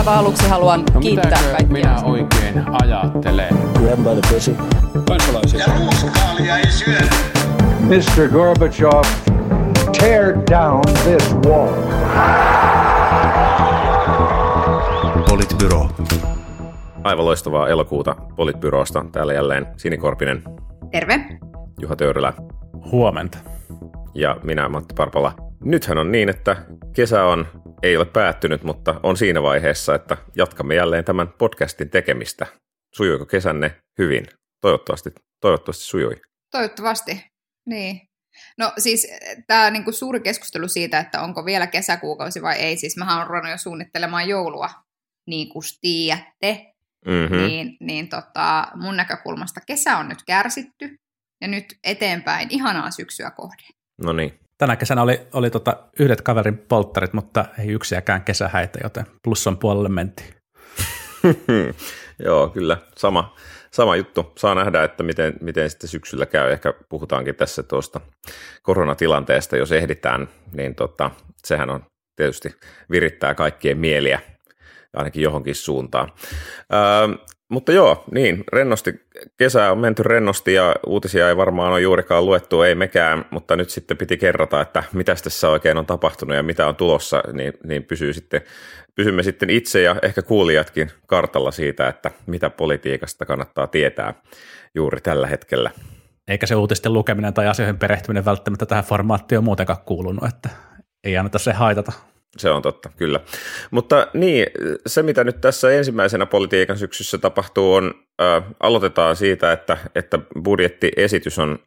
aivan aluksi haluan No kiittää kaikkia. minä oikein ajattelen? Grab by the pussy. kansalaisia. Ja ruuskaalia ei syödä. Mr. Gorbachev, tear down this wall. Politbyro. Aivan loistavaa elokuuta Politbyrosta. Täällä jälleen Sini Korpinen, Terve. Juha Töyrylä Huomenta. ja minä Matti Parpala. Nythän on niin, että kesä on, ei ole päättynyt, mutta on siinä vaiheessa, että jatkamme jälleen tämän podcastin tekemistä. Sujuiko kesänne hyvin? Toivottavasti, toivottavasti sujui. Toivottavasti. Niin. No siis tämä niinku suuri keskustelu siitä, että onko vielä kesäkuukausi vai ei, siis mähän olen ruvennut jo suunnittelemaan joulua, niin kuin tiedätte, Mm-hmm. mm. niin, niin tota, mun näkökulmasta kesä on nyt kärsitty ja nyt eteenpäin ihanaa syksyä kohden. No niin. Tänä kesänä oli, oli tota yhdet kaverin polttarit, mutta ei yksiäkään kesähäitä, joten plussan puolelle mentiin. Joo, kyllä. Sama, sama juttu. Saa nähdä, että miten, miten sitten syksyllä käy. Ehkä puhutaankin tässä tuosta koronatilanteesta, jos ehditään, niin tota, sehän on tietysti virittää kaikkien mieliä ainakin johonkin suuntaan. Öö, mutta joo, niin, rennosti, kesä on menty rennosti ja uutisia ei varmaan ole juurikaan luettu, ei mekään, mutta nyt sitten piti kerrata, että mitä tässä oikein on tapahtunut ja mitä on tulossa, niin, niin pysyy sitten, pysymme sitten itse ja ehkä kuulijatkin kartalla siitä, että mitä politiikasta kannattaa tietää juuri tällä hetkellä. Eikä se uutisten lukeminen tai asioihin perehtyminen välttämättä tähän formaattiin ole muutenkaan kuulunut, että ei anneta se haitata. Se on totta, kyllä. Mutta niin, se mitä nyt tässä ensimmäisenä politiikan syksyssä tapahtuu on, äh, aloitetaan siitä, että, että budjettiesitys on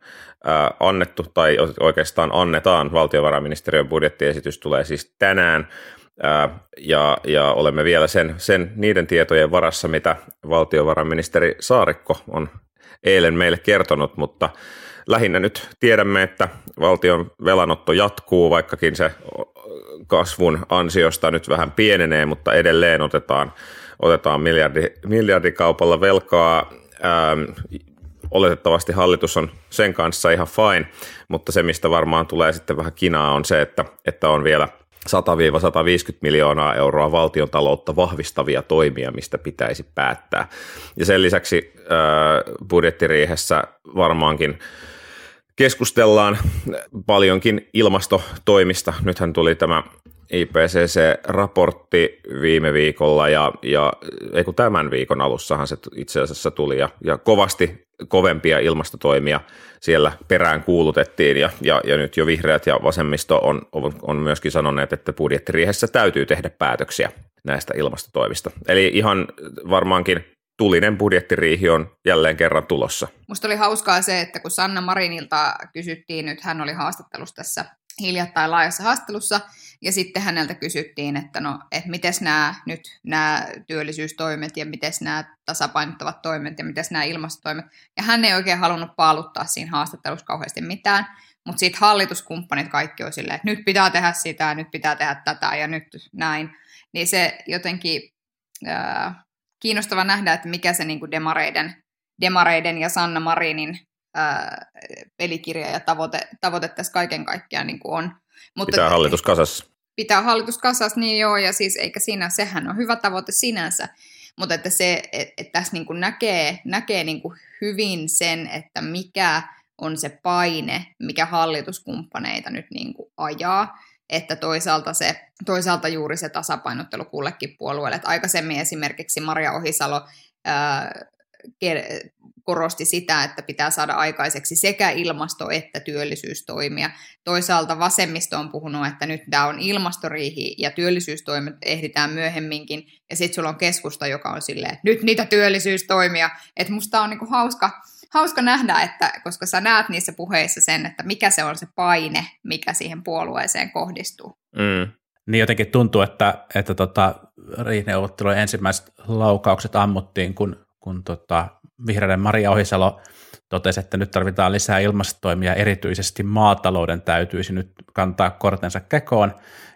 äh, annettu, tai oikeastaan annetaan, valtiovarainministeriön budjettiesitys tulee siis tänään, äh, ja, ja olemme vielä sen, sen niiden tietojen varassa, mitä valtiovarainministeri Saarikko on eilen meille kertonut, mutta lähinnä nyt tiedämme, että valtion velanotto jatkuu, vaikkakin se kasvun ansiosta nyt vähän pienenee, mutta edelleen otetaan, otetaan miljardi, miljardikaupalla velkaa. Ähm, oletettavasti hallitus on sen kanssa ihan fine, mutta se, mistä varmaan tulee sitten vähän kinaa, on se, että, että on vielä 100-150 miljoonaa euroa valtion taloutta vahvistavia toimia, mistä pitäisi päättää. Ja sen lisäksi äh, budjettiriihessä varmaankin keskustellaan paljonkin ilmastotoimista. Nythän tuli tämä IPCC-raportti viime viikolla ja, ja ei kun tämän viikon alussahan se itse asiassa tuli ja, ja kovasti kovempia ilmastotoimia siellä perään kuulutettiin ja, ja, ja nyt jo vihreät ja vasemmisto on, on, on myöskin sanoneet, että budjettiriihessä täytyy tehdä päätöksiä näistä ilmastotoimista. Eli ihan varmaankin tulinen budjettiriihi on jälleen kerran tulossa. Musta oli hauskaa se, että kun Sanna Marinilta kysyttiin, nyt hän oli haastattelussa tässä hiljattain laajassa haastattelussa, ja sitten häneltä kysyttiin, että no, että miten nämä nyt nämä työllisyystoimet ja miten nämä tasapainottavat toimet ja miten nämä ilmastotoimet, ja hän ei oikein halunnut paaluttaa siinä haastattelussa kauheasti mitään, mutta sitten hallituskumppanit kaikki on silleen, että nyt pitää tehdä sitä, nyt pitää tehdä tätä ja nyt näin, niin se jotenkin kiinnostava nähdä, että mikä se niin kuin demareiden, demareiden ja Sanna Marinin ää, pelikirja ja tavoite, tavoite tässä kaiken kaikkiaan niin kuin on. Mutta pitää hallitus kasassa. Pitää hallitus kasassa, niin joo, ja siis eikä siinä, sehän on hyvä tavoite sinänsä, mutta että se, että et tässä niin kuin näkee, näkee niin kuin hyvin sen, että mikä on se paine, mikä hallituskumppaneita nyt niin kuin ajaa, että toisaalta, se, toisaalta juuri se tasapainottelu kullekin puolueelle. Että aikaisemmin esimerkiksi Maria Ohisalo ää, korosti sitä, että pitää saada aikaiseksi sekä ilmasto- että työllisyystoimia. Toisaalta vasemmisto on puhunut, että nyt tämä on ilmastoriihi ja työllisyystoimet ehditään myöhemminkin. Ja sitten sulla on keskusta, joka on silleen, nyt niitä työllisyystoimia. Että musta on niinku hauska, hauska nähdä, että koska sä näet niissä puheissa sen, että mikä se on se paine, mikä siihen puolueeseen kohdistuu. Mm. Niin jotenkin tuntuu, että, että tota, riihneuvottelujen ensimmäiset laukaukset ammuttiin, kun, kun tota, vihreiden Maria Ohisalo totesi, että nyt tarvitaan lisää ilmastotoimia, erityisesti maatalouden täytyisi nyt kantaa kortensa kekoon,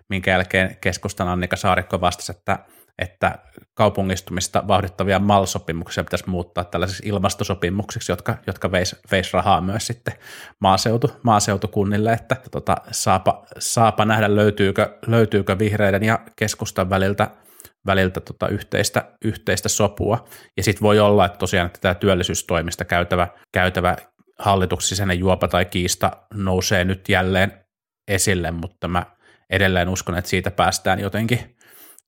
minkä jälkeen keskustan Annika Saarikko vastasi, että, että kaupungistumista vauhdittavia MAL-sopimuksia pitäisi muuttaa tällaisiksi ilmastosopimuksiksi, jotka, jotka veis, veis rahaa myös sitten maaseutu, maaseutukunnille, että tota, saapa, saapa nähdä löytyykö, löytyykö vihreiden ja keskustan väliltä väliltä tota yhteistä, yhteistä sopua. Ja sitten voi olla, että tosiaan että tämä työllisyystoimista käytävä, käytävä hallituksen sisäinen juopa tai kiista nousee nyt jälleen esille, mutta mä edelleen uskon, että siitä päästään jotenkin,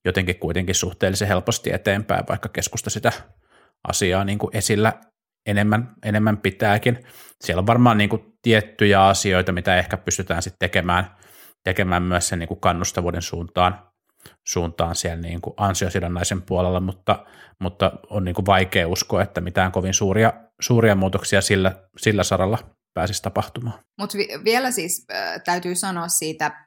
jotenkin kuitenkin suhteellisen helposti eteenpäin, vaikka keskusta sitä asiaa niin kuin esillä enemmän, enemmän pitääkin. Siellä on varmaan niin kuin tiettyjä asioita, mitä ehkä pystytään sitten tekemään, tekemään myös sen niin kuin kannustavuuden suuntaan, suuntaan siellä niin kuin ansiosidonnaisen puolella, mutta, mutta on niin kuin vaikea uskoa, että mitään kovin suuria, suuria muutoksia sillä, sillä saralla pääsisi tapahtumaan. Mutta vi- vielä siis äh, täytyy sanoa siitä,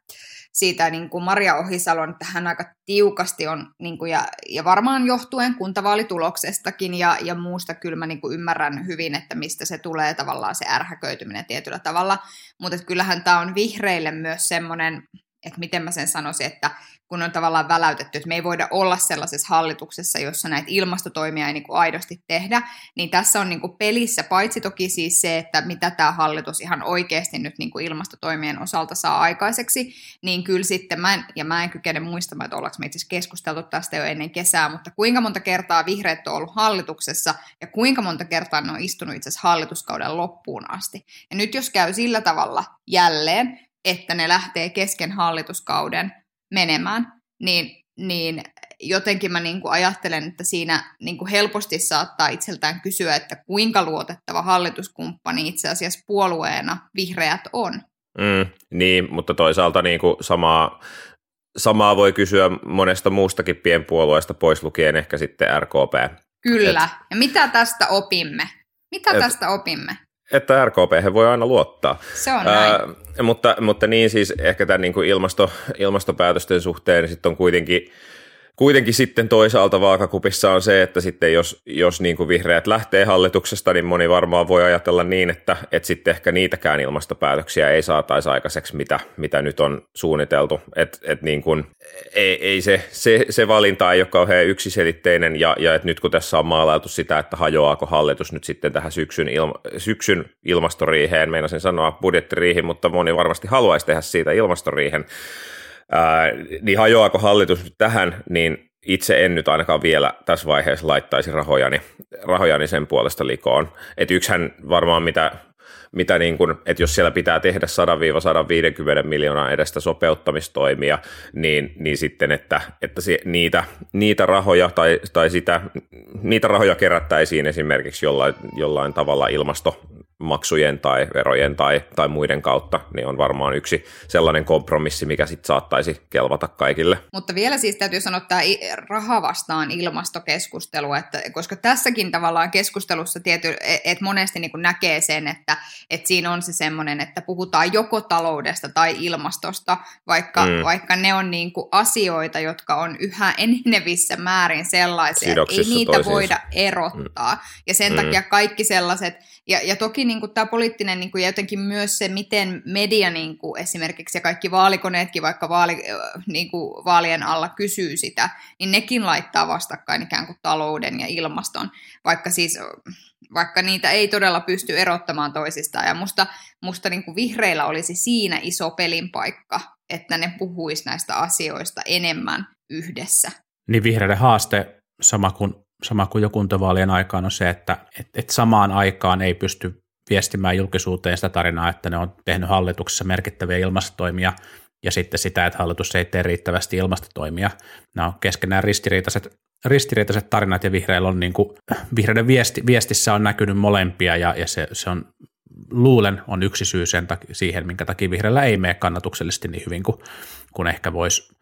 siitä niin kuin Maria Ohisalon, että hän aika tiukasti on, niin kuin, ja, ja varmaan johtuen kuntavaalituloksestakin ja, ja muusta kyllä mä niin kuin ymmärrän hyvin, että mistä se tulee tavallaan se ärhäköityminen tietyllä tavalla, mutta kyllähän tämä on vihreille myös semmoinen, että miten mä sen sanoisin, että kun on tavallaan väläytetty, että me ei voida olla sellaisessa hallituksessa, jossa näitä ilmastotoimia ei niin kuin aidosti tehdä, niin tässä on niin kuin pelissä paitsi toki siis se, että mitä tämä hallitus ihan oikeasti nyt niin kuin ilmastotoimien osalta saa aikaiseksi, niin kyllä sitten mä en, ja mä en kykene muistamaan, että ollaanko me itse keskusteltu tästä jo ennen kesää, mutta kuinka monta kertaa vihreät on ollut hallituksessa ja kuinka monta kertaa ne on istunut itse asiassa hallituskauden loppuun asti. Ja nyt jos käy sillä tavalla jälleen, että ne lähtee kesken hallituskauden menemään, niin, niin jotenkin mä niin kuin ajattelen, että siinä niin kuin helposti saattaa itseltään kysyä, että kuinka luotettava hallituskumppani itse asiassa puolueena vihreät on. Mm, niin, mutta toisaalta niin kuin samaa, samaa voi kysyä monesta muustakin pienpuolueesta, pois lukien ehkä sitten RKP. Kyllä, Et, ja mitä tästä opimme? Mitä et, tästä opimme? Että RKP voi aina luottaa. Se on näin. Ää, mutta, mutta niin siis ehkä tämän niin kuin ilmasto, ilmastopäätösten suhteen sitten on kuitenkin kuitenkin sitten toisaalta vaakakupissa on se, että sitten jos, jos niin kuin vihreät lähtee hallituksesta, niin moni varmaan voi ajatella niin, että, että sitten ehkä niitäkään ilmastopäätöksiä ei saataisi aikaiseksi, mitä, mitä nyt on suunniteltu. Et, et niin kuin, ei, ei se, se, se, valinta ei ole kauhean yksiselitteinen, ja, ja että nyt kun tässä on maalailtu sitä, että hajoaako hallitus nyt sitten tähän syksyn, ilma, syksyn ilmastoriiheen, meinasin sanoa budjettiriihin, mutta moni varmasti haluaisi tehdä siitä ilmastoriihen, Ää, niin hajoaako hallitus nyt tähän, niin itse en nyt ainakaan vielä tässä vaiheessa laittaisi rahojani, rahojani sen puolesta likoon. Et yksihän varmaan mitä, mitä niin kun, että jos siellä pitää tehdä 100-150 miljoonaa edestä sopeuttamistoimia, niin, niin sitten, että, että se, niitä, niitä rahoja tai, tai sitä, niitä rahoja kerättäisiin esimerkiksi jollain, jollain tavalla ilmasto, maksujen tai verojen tai, tai muiden kautta, niin on varmaan yksi sellainen kompromissi, mikä sitten saattaisi kelvata kaikille. Mutta vielä siis täytyy sanoa tämä raha vastaan ilmastokeskustelu, että, koska tässäkin tavallaan keskustelussa tiety, e, että monesti niin näkee sen, että, että siinä on se semmoinen, että puhutaan joko taloudesta tai ilmastosta, vaikka, mm. vaikka ne on niin kuin asioita, jotka on yhä enenevissä määrin sellaisia, että ei niitä toisiinsa. voida erottaa. Mm. Ja sen mm. takia kaikki sellaiset, ja, ja toki niin kuin, tämä poliittinen niin kuin, ja jotenkin myös se, miten media niin kuin, esimerkiksi ja kaikki vaalikoneetkin vaikka vaali, niin kuin, vaalien alla kysyy sitä, niin nekin laittaa vastakkain ikään kuin talouden ja ilmaston, vaikka siis vaikka niitä ei todella pysty erottamaan toisistaan. Ja musta, musta niin kuin vihreillä olisi siinä iso pelin paikka, että ne puhuis näistä asioista enemmän yhdessä. Niin vihreiden haaste, sama kuin, sama kuin jo kuntavaalien aikaan, on se, että et, et samaan aikaan ei pysty viestimään julkisuuteen sitä tarinaa, että ne on tehnyt hallituksessa merkittäviä ilmastotoimia ja sitten sitä, että hallitus ei tee riittävästi ilmastotoimia. Nämä on keskenään ristiriitaiset, ristiriitaiset tarinat ja vihreillä on niin kuin, vihreiden viesti, viestissä on näkynyt molempia ja, ja se, se on luulen on yksi syy sen takia, siihen, minkä takia vihreillä ei mene kannatuksellisesti niin hyvin kuin, kuin ehkä voisi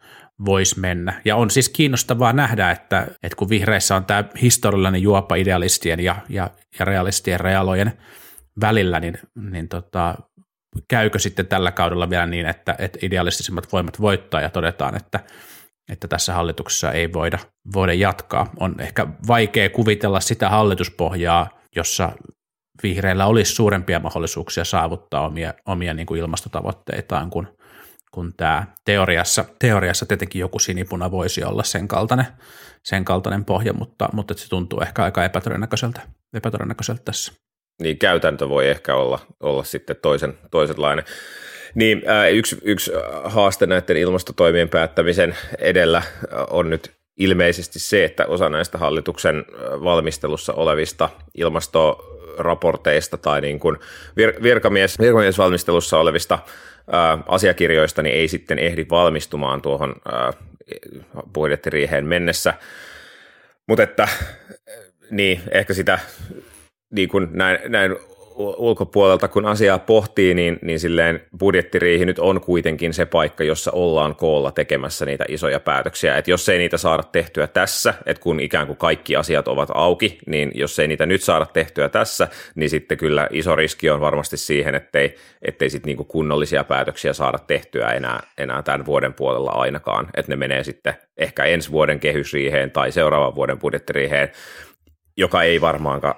vois mennä. Ja on siis kiinnostavaa nähdä, että, että kun vihreissä on tämä historiallinen juopa idealistien ja, ja, ja realistien realojen välillä, niin, niin tota, käykö sitten tällä kaudella vielä niin, että, että idealistisimmat voimat voittaa ja todetaan, että, että tässä hallituksessa ei voida, voida jatkaa. On ehkä vaikea kuvitella sitä hallituspohjaa, jossa vihreillä olisi suurempia mahdollisuuksia saavuttaa omia, omia niin kuin ilmastotavoitteitaan kuin, kuin tämä teoriassa. Teoriassa tietenkin joku sinipuna voisi olla sen kaltainen, sen kaltainen pohja, mutta, mutta se tuntuu ehkä aika epätodennäköiseltä, epätodennäköiseltä tässä niin käytäntö voi ehkä olla, olla sitten toisen, toisenlainen. Niin, ää, yksi, yksi haaste näiden ilmastotoimien päättämisen edellä on nyt ilmeisesti se, että osa näistä hallituksen valmistelussa olevista ilmastoraporteista tai niin kuin vir- virkamies, virkamiesvalmistelussa olevista ää, asiakirjoista niin ei sitten ehdi valmistumaan tuohon ää, budjettiriiheen mennessä. Mutta että niin, ehkä sitä niin kuin näin, näin ulkopuolelta, kun asiaa pohtii, niin, niin silleen budjettiriihi nyt on kuitenkin se paikka, jossa ollaan koolla tekemässä niitä isoja päätöksiä. Että jos ei niitä saada tehtyä tässä, että kun ikään kuin kaikki asiat ovat auki, niin jos ei niitä nyt saada tehtyä tässä, niin sitten kyllä iso riski on varmasti siihen, ettei, ettei sitten niinku kunnollisia päätöksiä saada tehtyä enää, enää tämän vuoden puolella ainakaan. Että ne menee sitten ehkä ensi vuoden kehysriiheen tai seuraavan vuoden budjettiriiheen, joka ei varmaankaan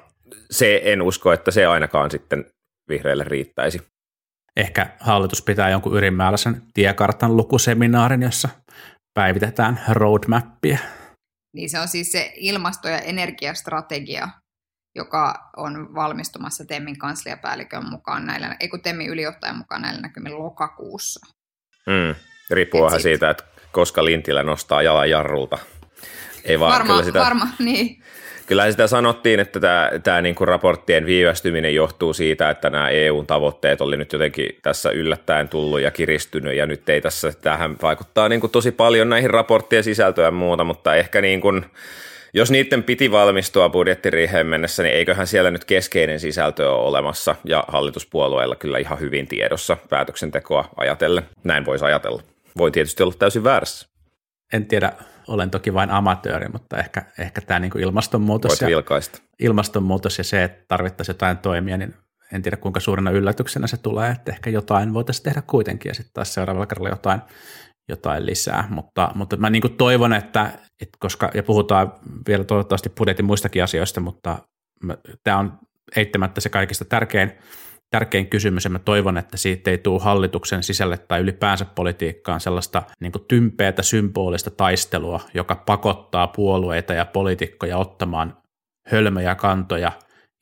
se en usko, että se ainakaan sitten vihreille riittäisi. Ehkä hallitus pitää jonkun ylimääräisen tiekartan lukuseminaarin, jossa päivitetään roadmappia. Niin se on siis se ilmasto- ja energiastrategia, joka on valmistumassa Temmin kansliapäällikön mukaan näillä, ei kun Temmin ylijohtajan mukaan näillä näkymin lokakuussa. Mm, riippuu vähän siitä, että koska Lintilä nostaa jalan jarrulta. Ei vaan, varma, kyllä sitä... varma, niin. Kyllä sitä sanottiin, että tämä, tämä niin kuin raporttien viivästyminen johtuu siitä, että nämä EU-tavoitteet oli nyt jotenkin tässä yllättäen tullut ja kiristynyt, ja nyt ei tässä, tähän vaikuttaa niin kuin tosi paljon näihin raporttien sisältöön ja muuta, mutta ehkä niin kuin, jos niiden piti valmistua budjettiriiheen mennessä, niin eiköhän siellä nyt keskeinen sisältö ole olemassa, ja hallituspuolueilla kyllä ihan hyvin tiedossa päätöksentekoa ajatellen. Näin voisi ajatella. Voi tietysti olla täysin väärässä. En tiedä, olen toki vain amatööri, mutta ehkä, ehkä tämä niin ilmastonmuutos, ja, ilmastonmuutos ja se, että tarvittaisiin jotain toimia, niin en tiedä kuinka suurena yllätyksenä se tulee, että ehkä jotain voitaisiin tehdä kuitenkin ja sitten taas seuraavalla kerralla jotain, jotain lisää, mutta, mutta mä niin toivon, että, että koska, ja puhutaan vielä toivottavasti budjetin muistakin asioista, mutta tämä on eittämättä se kaikista tärkein tärkein kysymys ja mä toivon, että siitä ei tule hallituksen sisälle tai ylipäänsä politiikkaan sellaista niin tympeätä symbolista taistelua, joka pakottaa puolueita ja poliitikkoja ottamaan hölmöjä kantoja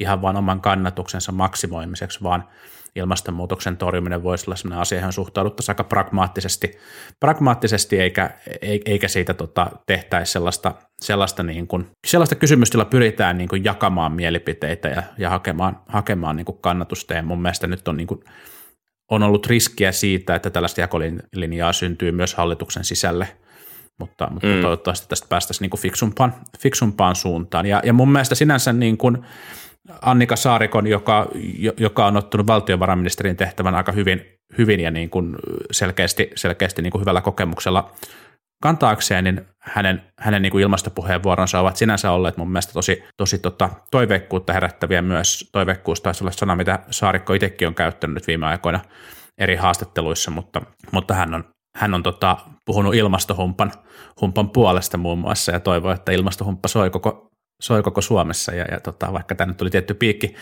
ihan vain oman kannatuksensa maksimoimiseksi, vaan ilmastonmuutoksen torjuminen voisi olla sellainen asia, johon suhtauduttaisiin aika pragmaattisesti, pragmaattisesti eikä, eikä siitä tota, tehtäisi sellaista, sellaista, niin kuin, sellaista kysymystä, jolla pyritään niin kuin jakamaan mielipiteitä ja, ja hakemaan, hakemaan niin kuin kannatusta. Ja mun mielestä nyt on, niin kuin, on ollut riskiä siitä, että tällaista jakolinjaa syntyy myös hallituksen sisälle, mutta, mutta mm. toivottavasti tästä päästäisiin niin kuin fiksumpaan, fiksumpaan suuntaan. Ja, ja mun mielestä sinänsä niin kuin, Annika Saarikon, joka, joka on ottanut valtiovarainministerin tehtävän aika hyvin, hyvin ja niin kuin selkeästi, selkeästi niin kuin hyvällä kokemuksella kantaakseen, niin hänen, hänen niin kuin ilmastopuheenvuoronsa ovat sinänsä olleet mun mielestä tosi, tosi tota, toiveikkuutta herättäviä myös. Toiveikkuus taisi olla sana, mitä Saarikko itsekin on käyttänyt viime aikoina eri haastatteluissa, mutta, mutta hän on, hän on tota, puhunut ilmastohumpan humpan puolesta muun muassa ja toivoo, että ilmastohumppa soi koko soi koko Suomessa ja, ja tota, vaikka tänne tuli tietty piikki,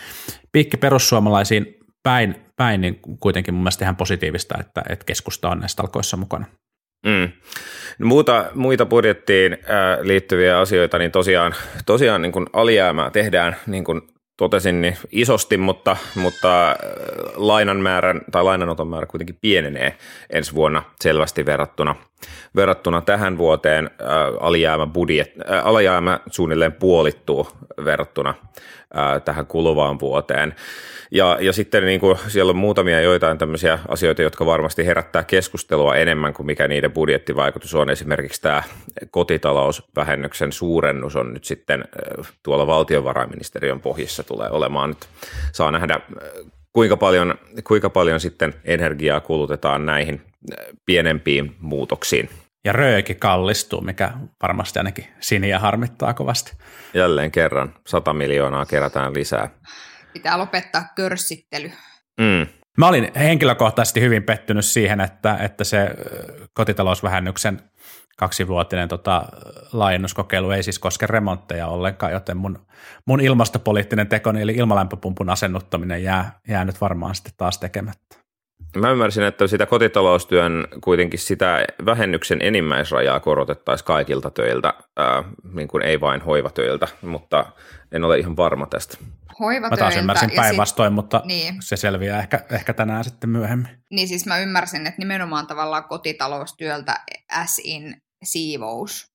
piikki perussuomalaisiin päin, päin, niin kuitenkin mun mielestä ihan positiivista, että, että keskusta on näissä talkoissa mukana. Mm. Muuta, muita budjettiin äh, liittyviä asioita, niin tosiaan, tosiaan niin kuin alijäämää tehdään niin kuin totesin, niin isosti, mutta, mutta äh, lainan määrän tai lainanoton määrä kuitenkin pienenee ensi vuonna selvästi verrattuna, verrattuna tähän vuoteen. Äh, alijäämä, budjet, äh, alijäämä suunnilleen puolittuu verrattuna tähän kuluvaan vuoteen. Ja, ja sitten niin kuin siellä on muutamia joitain tämmöisiä asioita, jotka varmasti herättää keskustelua enemmän kuin mikä niiden budjettivaikutus on. Esimerkiksi tämä kotitalousvähennyksen suurennus on nyt sitten tuolla valtiovarainministeriön pohjissa tulee olemaan nyt. Saa nähdä, kuinka paljon, kuinka paljon sitten energiaa kulutetaan näihin pienempiin muutoksiin. Ja rööki kallistuu, mikä varmasti ainakin siniä harmittaa kovasti. Jälleen kerran 100 miljoonaa kerätään lisää. Pitää lopettaa körssittely. Mm. Mä olin henkilökohtaisesti hyvin pettynyt siihen, että, että se kotitalousvähennyksen kaksivuotinen tota, laajennuskokeilu ei siis koske remontteja ollenkaan, joten mun, mun ilmastopoliittinen tekoni eli ilmalämpöpumpun asennuttaminen jää, jää nyt varmaan sitten taas tekemättä. Mä ymmärsin, että sitä kotitaloustyön kuitenkin sitä vähennyksen enimmäisrajaa korotettaisiin kaikilta töiltä, ää, niin kuin ei vain hoivatöiltä, mutta en ole ihan varma tästä. Hoivatöiltä. Mä taas ymmärsin päinvastoin, mutta niin. se selviää ehkä, ehkä tänään sitten myöhemmin. Niin siis mä ymmärsin, että nimenomaan tavallaan kotitaloustyöltä in siivous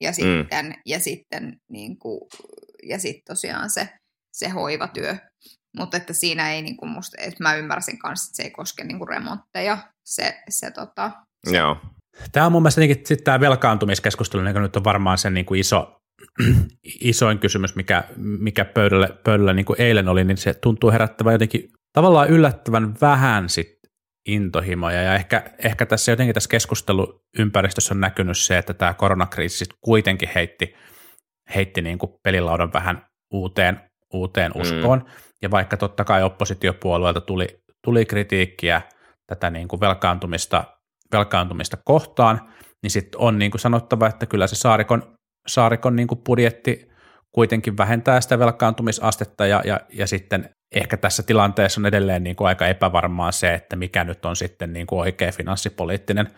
ja sitten, mm. ja sitten niin kuin, ja sitten tosiaan se, se hoivatyö. Mutta että siinä ei niin kuin musta, että mä ymmärsin kanssa, että se ei koske niin kuin remontteja, se, se, tota, se Joo. Tämä on mun mielestä sitten tämä velkaantumiskeskustelu, joka nyt on varmaan se niin kuin iso, isoin kysymys, mikä, mikä pöydällä, pöydällä niin kuin eilen oli, niin se tuntuu herättävän jotenkin tavallaan yllättävän vähän sit intohimoja, ja ehkä, ehkä tässä jotenkin tässä keskusteluympäristössä on näkynyt se, että tämä koronakriisi kuitenkin heitti, heitti niin kuin pelilaudan vähän uuteen, uuteen mm. uskoon, mm. ja vaikka totta kai oppositiopuolueelta tuli, tuli kritiikkiä tätä niin kuin velkaantumista, velkaantumista kohtaan, niin sitten on niin kuin sanottava, että kyllä se Saarikon, Saarikon niin kuin budjetti kuitenkin vähentää sitä velkaantumisastetta ja, ja, ja sitten ehkä tässä tilanteessa on edelleen niin kuin aika epävarmaa se, että mikä nyt on sitten niin kuin oikea finanssipoliittinen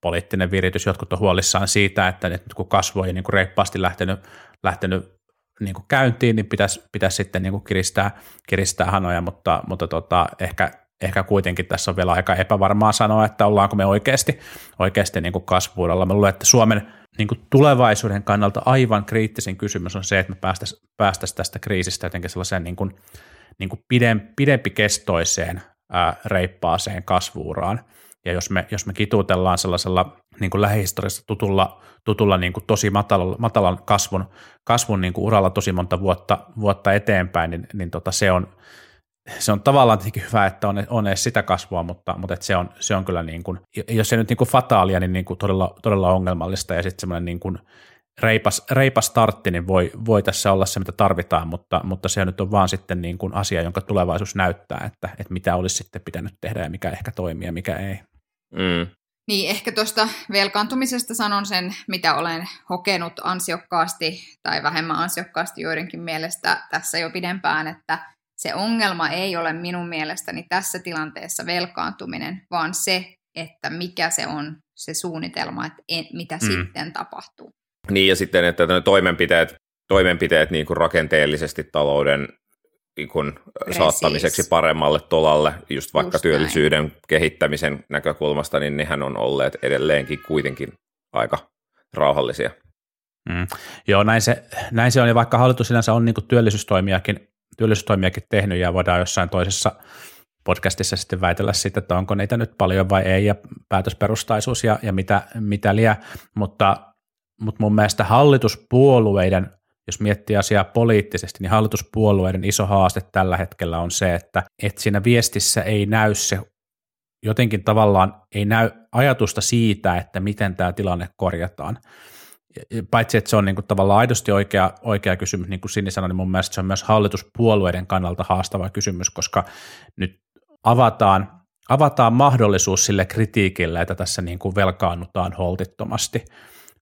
poliittinen viritys. Jotkut on huolissaan siitä, että nyt kun kasvu ei niin kuin reippaasti lähtenyt, lähtenyt niin kuin käyntiin, niin pitäisi, pitäisi sitten niin kuin kiristää, kiristää hanoja, mutta, mutta tota, ehkä, ehkä kuitenkin tässä on vielä aika epävarmaa sanoa, että ollaanko me oikeasti, oikeasti niin kuin kasvuudella. Mä luulen, että Suomen niin kuin tulevaisuuden kannalta aivan kriittisin kysymys on se, että me päästäisiin päästäisi tästä kriisistä jotenkin sellaiseen niin kuin niin kuin pidempi, pidempikestoiseen ää, reippaaseen kasvuuraan. Ja jos me, jos me kituutellaan sellaisella niin kuin lähihistoriassa tutulla, tutulla niin kuin tosi matalan, matalan kasvun, kasvun niin kuin uralla tosi monta vuotta, vuotta eteenpäin, niin, niin tota se, on, se on tavallaan tietenkin hyvä, että on, on edes sitä kasvua, mutta, mutta et se, on, se on kyllä, niin kuin, jos se nyt niin kuin fataalia, niin, niin kuin todella, todella ongelmallista ja sitten semmoinen niin kuin reipas, reipas startti, niin voi, voi tässä olla se, mitä tarvitaan, mutta, mutta se nyt on vaan sitten niin kuin asia, jonka tulevaisuus näyttää, että, että mitä olisi sitten pitänyt tehdä ja mikä ehkä toimii ja mikä ei. Mm. Niin, ehkä tuosta velkaantumisesta sanon sen, mitä olen hokenut ansiokkaasti tai vähemmän ansiokkaasti joidenkin mielestä tässä jo pidempään, että se ongelma ei ole minun mielestäni tässä tilanteessa velkaantuminen, vaan se, että mikä se on se suunnitelma, että en, mitä mm. sitten tapahtuu. Niin ja sitten, että ne toimenpiteet, toimenpiteet niin kuin rakenteellisesti talouden niin kuin saattamiseksi paremmalle tolalle, just vaikka just työllisyyden näin. kehittämisen näkökulmasta, niin nehän on olleet edelleenkin kuitenkin aika rauhallisia. Mm. Joo, näin se, näin se on, ja vaikka hallitus sinänsä on niin kuin työllisyystoimiakin, työllisyystoimiakin tehnyt, ja voidaan jossain toisessa podcastissa sitten väitellä siitä, että onko niitä nyt paljon vai ei, ja päätösperustaisuus ja, ja mitä, mitä liian, mutta mutta mun mielestä hallituspuolueiden, jos miettii asiaa poliittisesti, niin hallituspuolueiden iso haaste tällä hetkellä on se, että, että siinä viestissä ei näy se jotenkin tavallaan ei näy ajatusta siitä, että miten tämä tilanne korjataan. Paitsi, että se on niin kuin tavallaan aidosti oikea, oikea kysymys, niin kuin Sini sanoi, niin mun mielestä se on myös hallituspuolueiden kannalta haastava kysymys, koska nyt avataan, avataan mahdollisuus sille kritiikille, että tässä niin kuin velkaannutaan holtittomasti –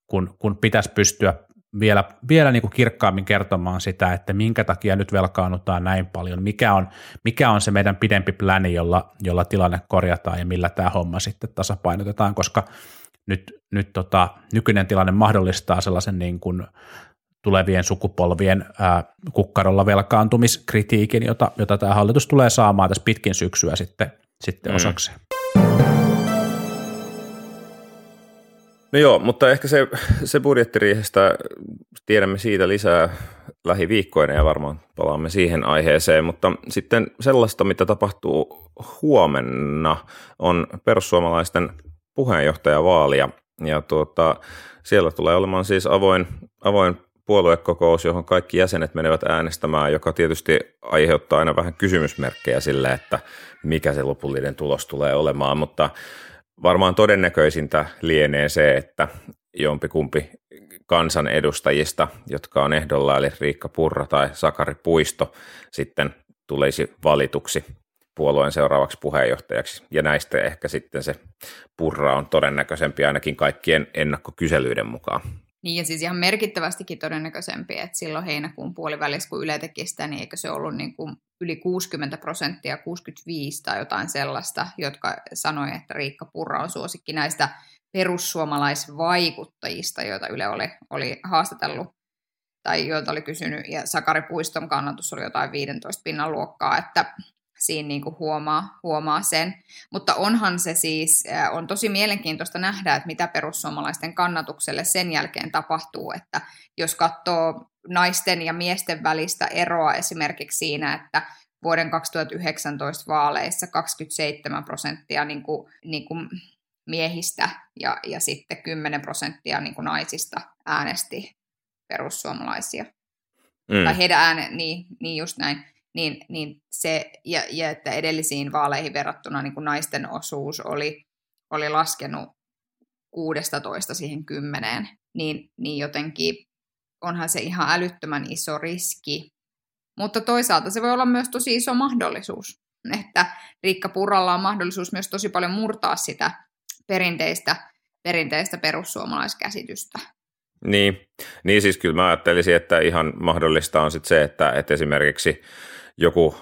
kun, kun pitäisi pystyä vielä, vielä niin kuin kirkkaammin kertomaan sitä, että minkä takia nyt velkaannutaan näin paljon, mikä on, mikä on se meidän pidempi pläni, jolla, jolla tilanne korjataan ja millä tämä homma sitten tasapainotetaan, koska nyt, nyt tota, nykyinen tilanne mahdollistaa sellaisen niin kuin tulevien sukupolvien ää, kukkarolla velkaantumiskritiikin, jota, jota tämä hallitus tulee saamaan tässä pitkin syksyä sitten, sitten mm. osakseen. No joo, mutta ehkä se, se budjettiriihestä tiedämme siitä lisää lähiviikkoina ja varmaan palaamme siihen aiheeseen, mutta sitten sellaista, mitä tapahtuu huomenna, on perussuomalaisten puheenjohtajavaali ja, ja tuota, siellä tulee olemaan siis avoin, avoin puoluekokous, johon kaikki jäsenet menevät äänestämään, joka tietysti aiheuttaa aina vähän kysymysmerkkejä sille, että mikä se lopullinen tulos tulee olemaan, mutta varmaan todennäköisintä lienee se, että jompikumpi kansanedustajista, jotka on ehdolla, eli Riikka Purra tai Sakari Puisto, sitten tulisi valituksi puolueen seuraavaksi puheenjohtajaksi. Ja näistä ehkä sitten se Purra on todennäköisempi ainakin kaikkien ennakkokyselyiden mukaan. Niin ja siis ihan merkittävästikin todennäköisempi, että silloin heinäkuun puolivälissä, kun Yle teki sitä, niin eikö se ollut niin kuin yli 60 prosenttia, 65 tai jotain sellaista, jotka sanoi, että Riikka Purra on suosikki näistä perussuomalaisvaikuttajista, joita Yle oli, oli haastatellut tai joita oli kysynyt, ja Sakari Puiston kannatus oli jotain 15 pinnan luokkaa, että, siinä niin kuin huomaa, huomaa sen. Mutta onhan se siis, on tosi mielenkiintoista nähdä, että mitä perussuomalaisten kannatukselle sen jälkeen tapahtuu, että jos katsoo naisten ja miesten välistä eroa esimerkiksi siinä, että vuoden 2019 vaaleissa 27 prosenttia niin kuin, niin kuin miehistä ja, ja sitten 10 prosenttia niin kuin naisista äänesti perussuomalaisia. Mm. Tai heidän ääne, niin, niin just näin. Niin, niin se, ja, ja että edellisiin vaaleihin verrattuna niin kuin naisten osuus oli, oli laskenut 16 siihen kymmeneen, niin, niin jotenkin onhan se ihan älyttömän iso riski. Mutta toisaalta se voi olla myös tosi iso mahdollisuus, että Riikka Purralla on mahdollisuus myös tosi paljon murtaa sitä perinteistä, perinteistä perussuomalaiskäsitystä. Niin. niin, siis kyllä mä ajattelisin, että ihan mahdollista on sitten se, että, että esimerkiksi joku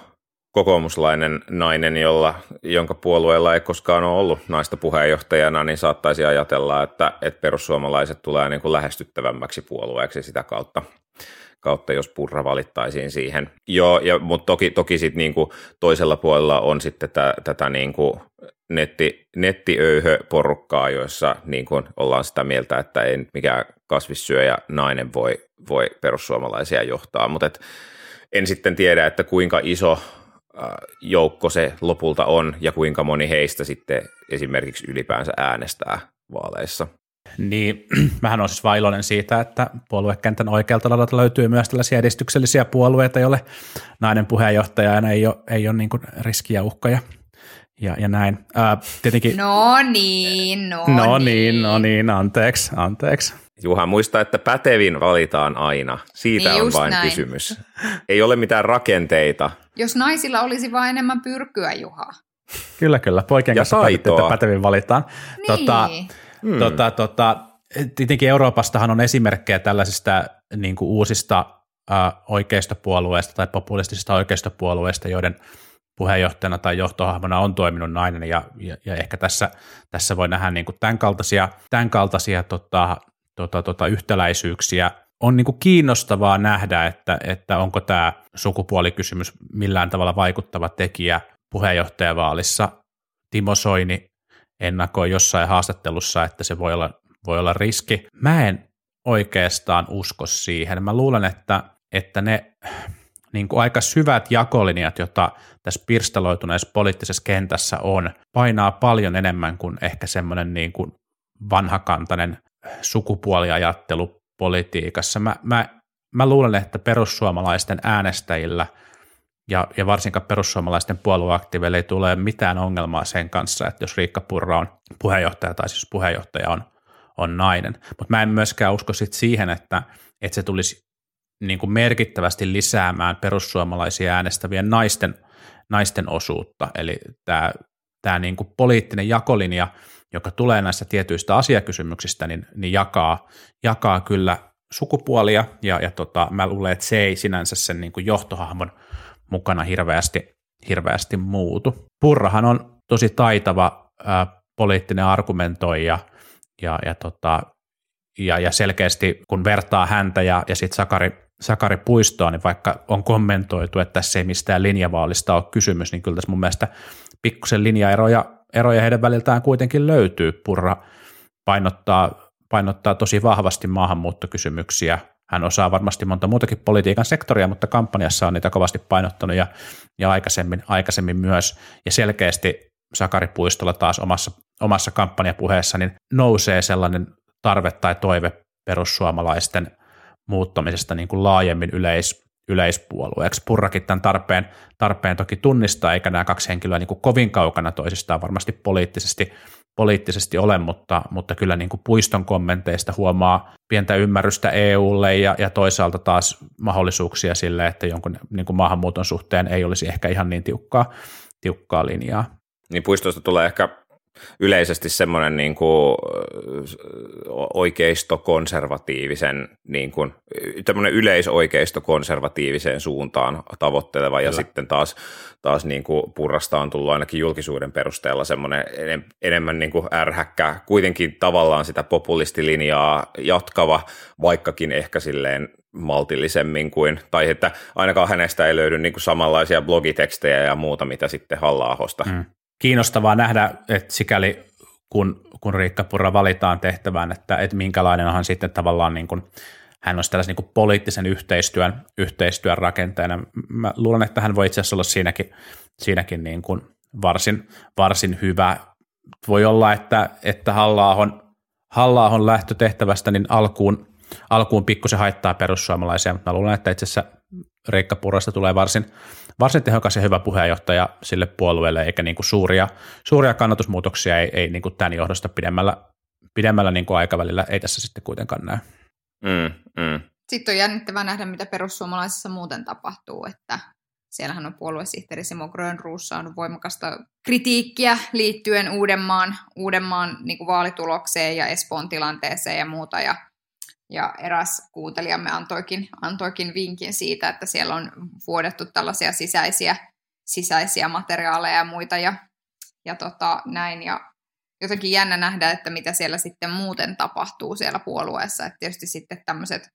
kokoomuslainen nainen, jolla, jonka puolueella ei koskaan ole ollut naista puheenjohtajana, niin saattaisi ajatella, että, että perussuomalaiset tulee niin kuin lähestyttävämmäksi puolueeksi sitä kautta kautta, jos Purra valittaisiin siihen. Joo, ja, mutta toki, toki sit niinku toisella puolella on sitten tä, tätä niinku netti, nettiöyhö-porukkaa, joissa niinku ollaan sitä mieltä, että ei mikään kasvissyöjä nainen voi, voi perussuomalaisia johtaa, mutta en sitten tiedä, että kuinka iso joukko se lopulta on ja kuinka moni heistä sitten esimerkiksi ylipäänsä äänestää vaaleissa. Niin, mähän on siis vailoinen siitä, että puoluekentän oikealta laidalta löytyy myös tällaisia edistyksellisiä puolueita, joille nainen puheenjohtajana ei ole, ei ole niin riskiä uhkaja ja, ja näin. Ää, tietenkin, no niin, no, no niin. niin. No niin, anteeksi, anteeksi. Juha, muista, että pätevin valitaan aina. Siitä niin on vain näin. kysymys. Ei ole mitään rakenteita. Jos naisilla olisi vain enemmän pyrkyä, Juha. Kyllä, kyllä. Poikien ja kanssa päätettiin, että pätevin valitaan. Niin. Tota, Hmm. Tota, tota, tietenkin Euroopastahan on esimerkkejä tällaisista niin kuin uusista äh, oikeistopuolueista tai populistisista oikeistopuolueista, joiden puheenjohtajana tai johtohahmona on toiminut nainen, ja, ja, ja ehkä tässä, tässä voi nähdä niin kuin tämän kaltaisia, tämän kaltaisia tota, tota, tota, yhtäläisyyksiä. On niin kuin kiinnostavaa nähdä, että, että onko tämä sukupuolikysymys millään tavalla vaikuttava tekijä puheenjohtajavaalissa. Timo Soini ennakoi jossain haastattelussa, että se voi olla, voi olla riski. Mä en oikeastaan usko siihen. Mä luulen, että, että ne niin kuin aika syvät jakolinjat, joita tässä pirstaloituneessa poliittisessa kentässä on, painaa paljon enemmän kuin ehkä semmoinen niin kuin vanhakantainen sukupuoliajattelu politiikassa. Mä, mä, mä luulen, että perussuomalaisten äänestäjillä – ja, ja varsinkaan perussuomalaisten puolueaktiiveille ei tule mitään ongelmaa sen kanssa, että jos Riikka Purra on puheenjohtaja tai siis puheenjohtaja on, on nainen. Mutta mä en myöskään usko sit siihen, että, että se tulisi niin kuin merkittävästi lisäämään perussuomalaisia äänestävien naisten, naisten osuutta. Eli tämä, tämä niin kuin poliittinen jakolinja, joka tulee näistä tietyistä asiakysymyksistä, niin, niin jakaa, jakaa kyllä sukupuolia, ja, ja tota, mä luulen, että se ei sinänsä sen niin kuin johtohahmon – mukana hirveästi, hirveästi muutu. Purrahan on tosi taitava ää, poliittinen argumentoija ja, ja, tota, ja, ja selkeästi kun vertaa häntä ja, ja sitten Sakari, Sakari Puistoa, niin vaikka on kommentoitu, että tässä ei mistään linjavaalista ole kysymys, niin kyllä tässä mun mielestä pikkusen linjaeroja eroja heidän väliltään kuitenkin löytyy. Purra painottaa, painottaa tosi vahvasti maahanmuuttokysymyksiä, hän osaa varmasti monta muutakin politiikan sektoria, mutta kampanjassa on niitä kovasti painottanut ja, ja aikaisemmin, aikaisemmin myös. Ja selkeästi Sakari Puistolla taas omassa, omassa kampanjapuheessa niin nousee sellainen tarve tai toive perussuomalaisten muuttamisesta niin kuin laajemmin yleis, yleispuolueeksi. Purrakin tämän tarpeen, tarpeen toki tunnistaa, eikä nämä kaksi henkilöä niin kuin kovin kaukana toisistaan varmasti poliittisesti poliittisesti ole, mutta, mutta kyllä niin kuin puiston kommenteista huomaa pientä ymmärrystä EUlle ja, ja toisaalta taas mahdollisuuksia sille, että jonkun niin kuin maahanmuuton suhteen ei olisi ehkä ihan niin tiukkaa, tiukkaa linjaa. Niin puistosta tulee ehkä yleisesti semmoinen niin kuin oikeistokonservatiivisen, niin kuin, tämmöinen yleisoikeistokonservatiiviseen suuntaan tavoitteleva Kyllä. ja sitten taas, taas niin kuin purrasta on tullut ainakin julkisuuden perusteella semmoinen enemmän niin kuin ärhäkkä, kuitenkin tavallaan sitä populistilinjaa jatkava, vaikkakin ehkä silleen maltillisemmin kuin, tai että ainakaan hänestä ei löydy niin kuin samanlaisia blogitekstejä ja muuta, mitä sitten halla mm kiinnostavaa nähdä, että sikäli kun, kun Riikka Purra valitaan tehtävään, että, että minkälainen hän sitten tavallaan niin kuin, hän on tällaisen niin poliittisen yhteistyön, yhteistyön rakenteena. Mä luulen, että hän voi itse asiassa olla siinäkin, siinäkin niin kuin varsin, varsin hyvä. Voi olla, että, että Halla-ahon, Halla-ahon lähtötehtävästä niin alkuun, alkuun pikkusen haittaa perussuomalaisia, mutta mä luulen, että itse asiassa Riikka Purrasta tulee varsin, varsin tehokas ja hyvä puheenjohtaja sille puolueelle, eikä niin kuin suuria, suuria kannatusmuutoksia ei, ei niin kuin tämän johdosta pidemmällä, pidemmällä niin kuin aikavälillä ei tässä sitten kuitenkaan näy. Mm, mm. Sitten on jännittävää nähdä, mitä perussuomalaisissa muuten tapahtuu, että siellähän on puoluesihteeri Simo Grönruus saanut voimakasta kritiikkiä liittyen Uudenmaan, Uudenmaan niin kuin vaalitulokseen ja Espoon tilanteeseen ja muuta, ja ja eräs kuuntelijamme antoikin, antoikin vinkin siitä, että siellä on vuodettu tällaisia sisäisiä, sisäisiä materiaaleja ja muita ja, ja tota, näin. Ja jotenkin jännä nähdä, että mitä siellä sitten muuten tapahtuu siellä puolueessa. Että tietysti sitten tämmöiset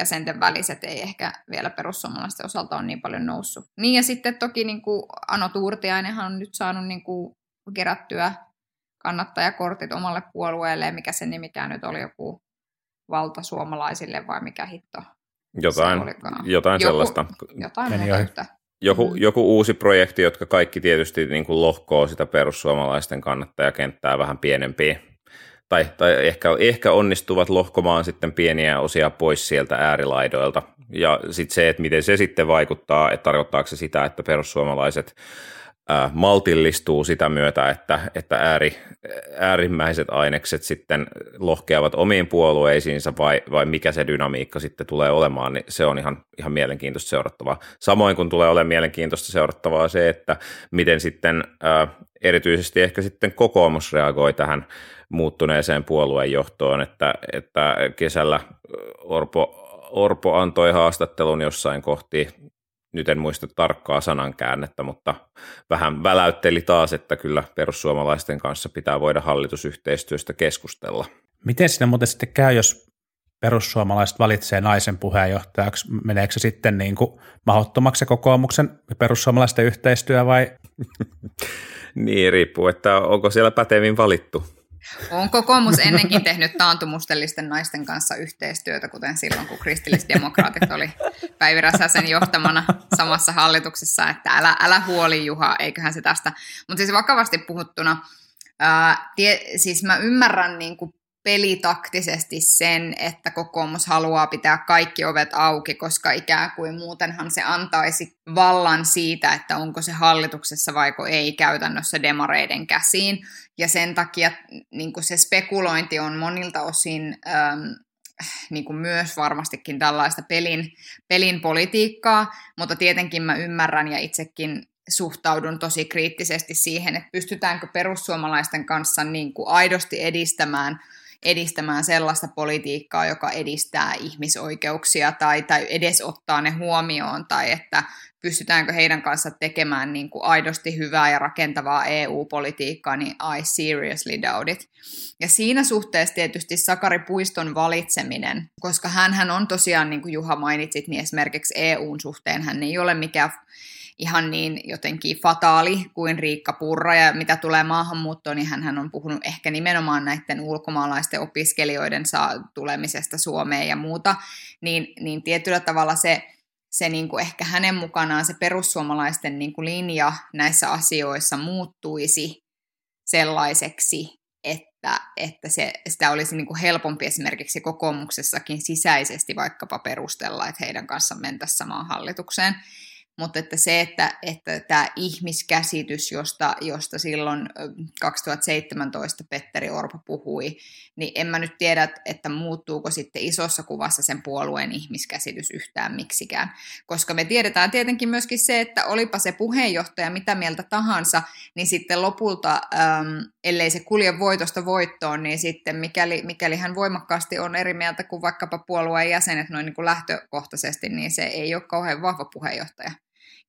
jäsenten väliset ei ehkä vielä perussuomalaisten osalta ole niin paljon noussut. Niin ja sitten toki niin kuin Ano Tuurtiainenhan on nyt saanut niin kuin kerättyä kannattajakortit omalle puolueelleen, mikä se nimikään nyt oli joku valta suomalaisille vai mikä hitto? Jotain, jotain joku, sellaista. Jotain muuta joku, mm. joku uusi projekti, jotka kaikki tietysti niin kuin lohkoo sitä perussuomalaisten kannattajakenttää vähän pienempiä. Tai, tai ehkä, ehkä onnistuvat lohkomaan sitten pieniä osia pois sieltä äärilaidoilta. Ja sitten se, että miten se sitten vaikuttaa, että tarkoittaako se sitä, että perussuomalaiset maltillistuu sitä myötä, että, että ääri, äärimmäiset ainekset sitten lohkeavat omiin puolueisiinsa vai, vai mikä se dynamiikka sitten tulee olemaan, niin se on ihan, ihan mielenkiintoista seurattavaa. Samoin kun tulee olemaan mielenkiintoista seurattavaa se, että miten sitten ää, erityisesti ehkä sitten kokoomus reagoi tähän muuttuneeseen puoluejohtoon, että, että kesällä Orpo, Orpo antoi haastattelun jossain kohti nyt en muista tarkkaa sanankäännettä, mutta vähän väläytteli taas, että kyllä perussuomalaisten kanssa pitää voida hallitusyhteistyöstä keskustella. Miten sinne muuten sitten käy, jos perussuomalaiset valitsee naisen puheenjohtajaksi? Meneekö se sitten niin kuin mahdottomaksi se kokoomuksen ja perussuomalaisten yhteistyö vai? niin, riippuu, että onko siellä pätevin valittu. On kokoomus ennenkin tehnyt taantumustellisten naisten kanssa yhteistyötä, kuten silloin, kun kristillisdemokraatit oli Päivi Räsäsen johtamana samassa hallituksessa, että älä, älä huoli Juha, eiköhän se tästä. Mutta siis vakavasti puhuttuna, ää, tie, siis mä ymmärrän niin kuin pelitaktisesti sen, että kokoomus haluaa pitää kaikki ovet auki, koska ikään kuin muutenhan se antaisi vallan siitä, että onko se hallituksessa vaiko ei käytännössä demareiden käsiin. Ja sen takia niin se spekulointi on monilta osin ähm, niin kuin myös varmastikin tällaista pelin, pelin politiikkaa, mutta tietenkin mä ymmärrän ja itsekin suhtaudun tosi kriittisesti siihen, että pystytäänkö perussuomalaisten kanssa niin kuin aidosti edistämään – edistämään sellaista politiikkaa, joka edistää ihmisoikeuksia tai, tai edes ottaa ne huomioon, tai että pystytäänkö heidän kanssa tekemään niin kuin aidosti hyvää ja rakentavaa EU-politiikkaa, niin I seriously doubt it. Ja siinä suhteessa tietysti Sakari Puiston valitseminen, koska hän on tosiaan, niin kuin Juha mainitsit, niin esimerkiksi EUn suhteen hän ei ole mikään ihan niin jotenkin fataali kuin Riikka Purra, ja mitä tulee maahanmuuttoon, niin hän on puhunut ehkä nimenomaan näiden ulkomaalaisten opiskelijoiden saa tulemisesta Suomeen ja muuta, niin, niin tietyllä tavalla se, se niin kuin ehkä hänen mukanaan se perussuomalaisten niin kuin linja näissä asioissa muuttuisi sellaiseksi, että, että se, sitä olisi niin kuin helpompi esimerkiksi kokoomuksessakin sisäisesti vaikkapa perustella, että heidän kanssaan mentäisiin samaan hallitukseen mutta että se, että, että tämä ihmiskäsitys, josta, josta silloin 2017 Petteri Orpo puhui, niin en mä nyt tiedä, että muuttuuko sitten isossa kuvassa sen puolueen ihmiskäsitys yhtään miksikään. Koska me tiedetään tietenkin myöskin se, että olipa se puheenjohtaja mitä mieltä tahansa, niin sitten lopulta, äm, ellei se kulje voitosta voittoon, niin sitten mikäli, mikäli hän voimakkaasti on eri mieltä kuin vaikkapa puolueen jäsenet noin niin kuin lähtökohtaisesti, niin se ei ole kauhean vahva puheenjohtaja.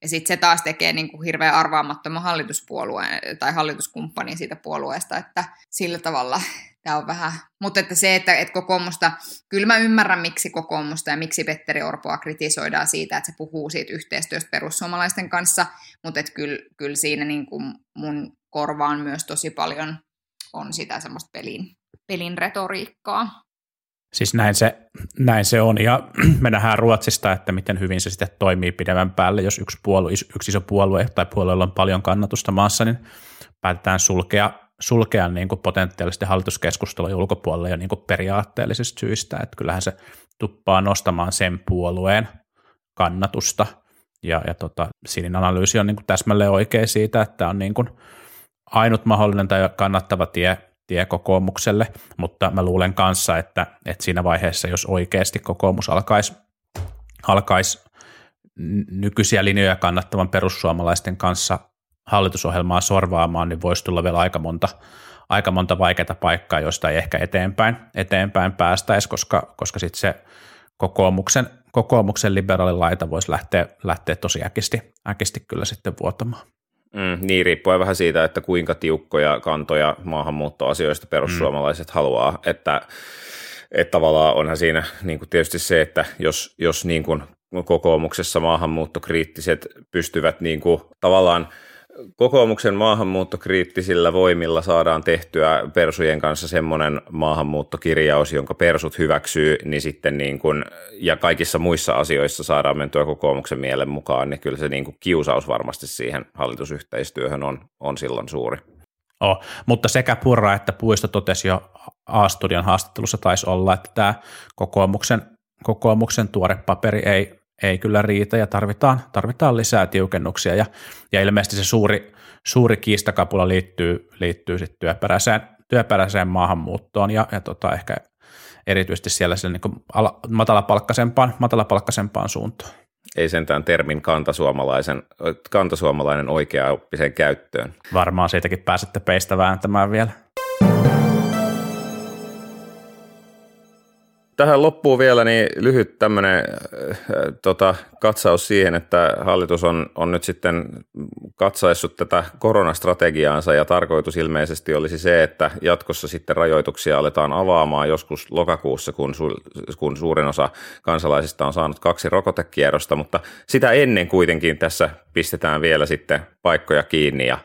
Ja sitten se taas tekee niin kuin hirveän arvaamattoman hallituspuolueen tai hallituskumppanin siitä puolueesta, että sillä tavalla tämä on vähän, mutta että se, että, että kokoomusta, kyllä mä ymmärrän miksi kokoomusta ja miksi Petteri Orpoa kritisoidaan siitä, että se puhuu siitä yhteistyöstä perussuomalaisten kanssa, mutta että kyllä, kyllä siinä niin kuin mun korvaan myös tosi paljon on sitä semmoista pelin, pelin retoriikkaa. Siis näin se, näin se on, ja me nähdään Ruotsista, että miten hyvin se sitten toimii pidemmän päälle, jos yksi, puolue, yksi iso puolue tai puolueella on paljon kannatusta maassa, niin päätetään sulkea, sulkea niin kuin potentiaalisesti hallituskeskustelua ulkopuolelle jo niin kuin periaatteellisista syistä, että kyllähän se tuppaa nostamaan sen puolueen kannatusta, ja, ja tota, Sinin analyysi on niin kuin täsmälleen oikein siitä, että on niin kuin ainut mahdollinen tai kannattava tie tie kokoomukselle, mutta mä luulen kanssa, että, että siinä vaiheessa, jos oikeasti kokoomus alkaisi, alkaisi nykyisiä linjoja kannattavan perussuomalaisten kanssa hallitusohjelmaa sorvaamaan, niin voisi tulla vielä aika monta, aika monta vaikeaa paikkaa, joista ei ehkä eteenpäin, eteenpäin päästäisi, koska, koska sitten se kokoomuksen, kokoomuksen liberaalilaita voisi lähteä, lähteä tosi äkisti, äkisti kyllä sitten vuotamaan. Mm, niin, riippuen vähän siitä, että kuinka tiukkoja kantoja maahanmuuttoasioista perussuomalaiset mm. haluaa, että, että tavallaan onhan siinä niin kuin tietysti se, että jos, jos niin kuin kokoomuksessa maahanmuuttokriittiset pystyvät niin kuin tavallaan – kokoomuksen maahanmuuttokriittisillä voimilla saadaan tehtyä persujen kanssa semmoinen maahanmuuttokirjaus, jonka persut hyväksyy, niin sitten niin kuin, ja kaikissa muissa asioissa saadaan mentyä kokoomuksen mielen mukaan, niin kyllä se niin kiusaus varmasti siihen hallitusyhteistyöhön on, on silloin suuri. Oh, mutta sekä Purra että Puisto totesi jo A-studion haastattelussa taisi olla, että tämä kokoomuksen, kokoomuksen tuore paperi ei ei kyllä riitä ja tarvitaan, tarvitaan lisää tiukennuksia ja, ja ilmeisesti se suuri, suuri kiistakapula liittyy, liittyy sitten työperäiseen, työperäiseen maahanmuuttoon ja, ja tota, ehkä erityisesti siellä niin ala, matalapalkkaisempaan, matalapalkkaisempaan suuntaan. Ei sentään termin kantasuomalaisen, kantasuomalainen oikea-oppiseen käyttöön. Varmaan siitäkin pääsette peistä vääntämään vielä. Tähän loppuu vielä niin lyhyt tämmöinen äh, tota, katsaus siihen, että hallitus on, on nyt sitten katsaissut tätä koronastrategiaansa ja tarkoitus ilmeisesti olisi se, että jatkossa sitten rajoituksia aletaan avaamaan joskus lokakuussa, kun, su, kun suurin osa kansalaisista on saanut kaksi rokotekierrosta, mutta sitä ennen kuitenkin tässä pistetään vielä sitten paikkoja kiinni ja,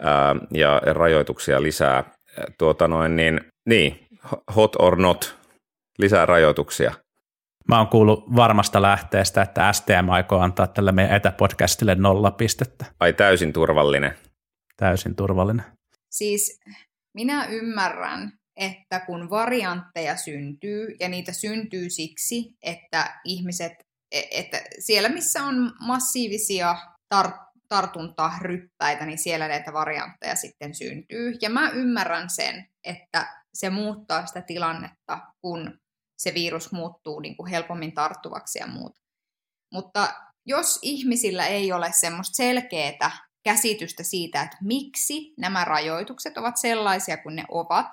ää, ja rajoituksia lisää. Tuota noin, niin, niin, hot or not lisää rajoituksia. Mä oon kuullut varmasta lähteestä, että STM aikoo antaa tälle meidän etäpodcastille nolla pistettä. Ai täysin turvallinen. Täysin turvallinen. Siis minä ymmärrän, että kun variantteja syntyy, ja niitä syntyy siksi, että ihmiset, e, että siellä missä on massiivisia tar- tartuntaryppäitä, niin siellä näitä variantteja sitten syntyy. Ja mä ymmärrän sen, että se muuttaa sitä tilannetta, kun se virus muuttuu niin kuin helpommin tarttuvaksi ja muuta. Mutta jos ihmisillä ei ole semmoista selkeää käsitystä siitä, että miksi nämä rajoitukset ovat sellaisia kuin ne ovat,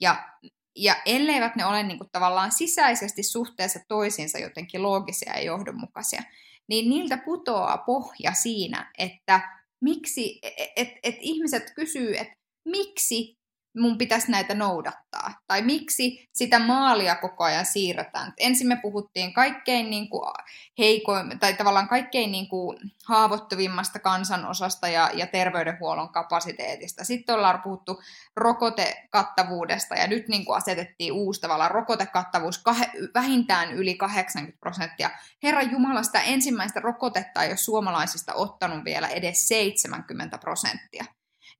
ja, ja elleivät ne ole niin kuin tavallaan sisäisesti suhteessa toisiinsa jotenkin loogisia ja johdonmukaisia, niin niiltä putoaa pohja siinä, että miksi, et, et, et ihmiset kysyy, että miksi mun pitäisi näitä noudattaa? Tai miksi sitä maalia koko ajan siirretään? Ensin me puhuttiin kaikkein niin kuin heikoin, tai tavallaan kaikkein niin kuin haavoittuvimmasta kansanosasta ja, ja terveydenhuollon kapasiteetista. Sitten ollaan puhuttu rokotekattavuudesta ja nyt niin kuin asetettiin uusi tavallaan rokotekattavuus kah- vähintään yli 80 prosenttia. Herra Jumala, sitä ensimmäistä rokotetta ei ole suomalaisista ottanut vielä edes 70 prosenttia.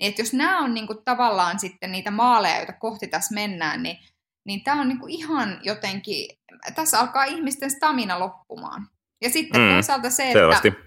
Niin että jos nämä on niin kuin tavallaan sitten niitä maaleja, joita kohti tässä mennään, niin, niin tämä on niin kuin ihan jotenkin, tässä alkaa ihmisten stamina loppumaan. Ja sitten mm, toisaalta se, selvästi. että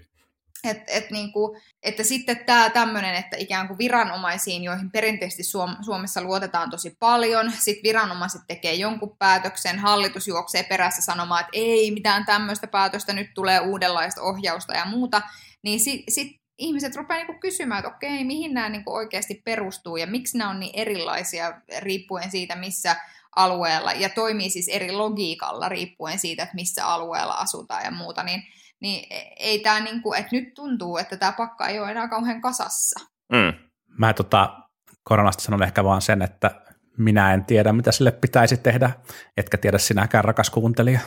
Et, et niinku, että sitten tämä tämmöinen, että ikään kuin viranomaisiin, joihin perinteisesti Suom- Suomessa luotetaan tosi paljon, sitten viranomaiset tekee jonkun päätöksen, hallitus juoksee perässä sanomaan, että ei mitään tämmöistä päätöstä, nyt tulee uudenlaista ohjausta ja muuta, niin sitten sit ihmiset rupeaa niinku kysymään, että okei, mihin nämä niinku oikeasti perustuu ja miksi nämä on niin erilaisia riippuen siitä, missä alueella, ja toimii siis eri logiikalla riippuen siitä, että missä alueella asutaan ja muuta, niin niin ei tämä niinku, että nyt tuntuu, että tämä pakka ei ole enää kauhean kasassa. Mm. Mä tota, koronasta sanon ehkä vaan sen, että minä en tiedä, mitä sille pitäisi tehdä, etkä tiedä sinäkään, rakas kuuntelija.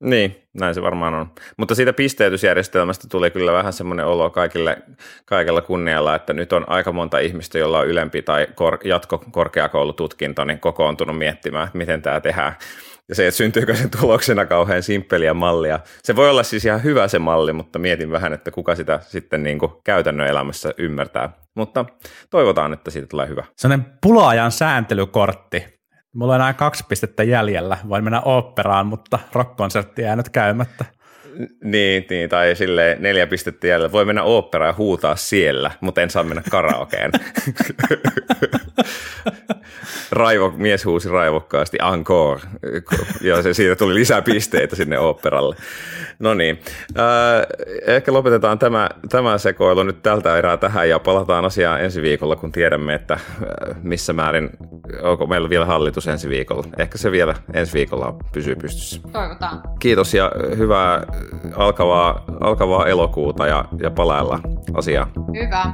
Niin, näin se varmaan on. Mutta siitä pisteytysjärjestelmästä tuli kyllä vähän semmoinen olo kaikille, kaikella kunnialla, että nyt on aika monta ihmistä, jolla on ylempi tai kor- jatkokorkeakoulututkinto, niin kokoontunut miettimään, että miten tämä tehdään. Ja se, että syntyykö sen tuloksena kauhean simppeliä mallia. Se voi olla siis ihan hyvä se malli, mutta mietin vähän, että kuka sitä sitten niin kuin käytännön elämässä ymmärtää. Mutta toivotaan, että siitä tulee hyvä. Sellainen pulaajan sääntelykortti. Mulla on enää kaksi pistettä jäljellä. Voin mennä oopperaan, mutta rock-konsertti jää nyt käymättä. Niin, niin, tai sille neljä pistettä jäljellä. Voi mennä oopperaan ja huutaa siellä, mutta en saa mennä karaokeen. Raivo, mies huusi raivokkaasti encore, ja se, siitä tuli lisää pisteitä sinne operalle. No niin, äh, ehkä lopetetaan tämä, tämä sekoilu nyt tältä erää tähän ja palataan asiaan ensi viikolla, kun tiedämme, että äh, missä määrin, onko meillä vielä hallitus ensi viikolla. Ehkä se vielä ensi viikolla pysyy pystyssä. Toivotaan. Kiitos ja hyvää alkavaa, alkavaa elokuuta ja, ja palailla asiaa. Hyvä.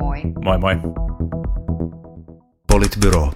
Moi. Moi moi. Politbyro.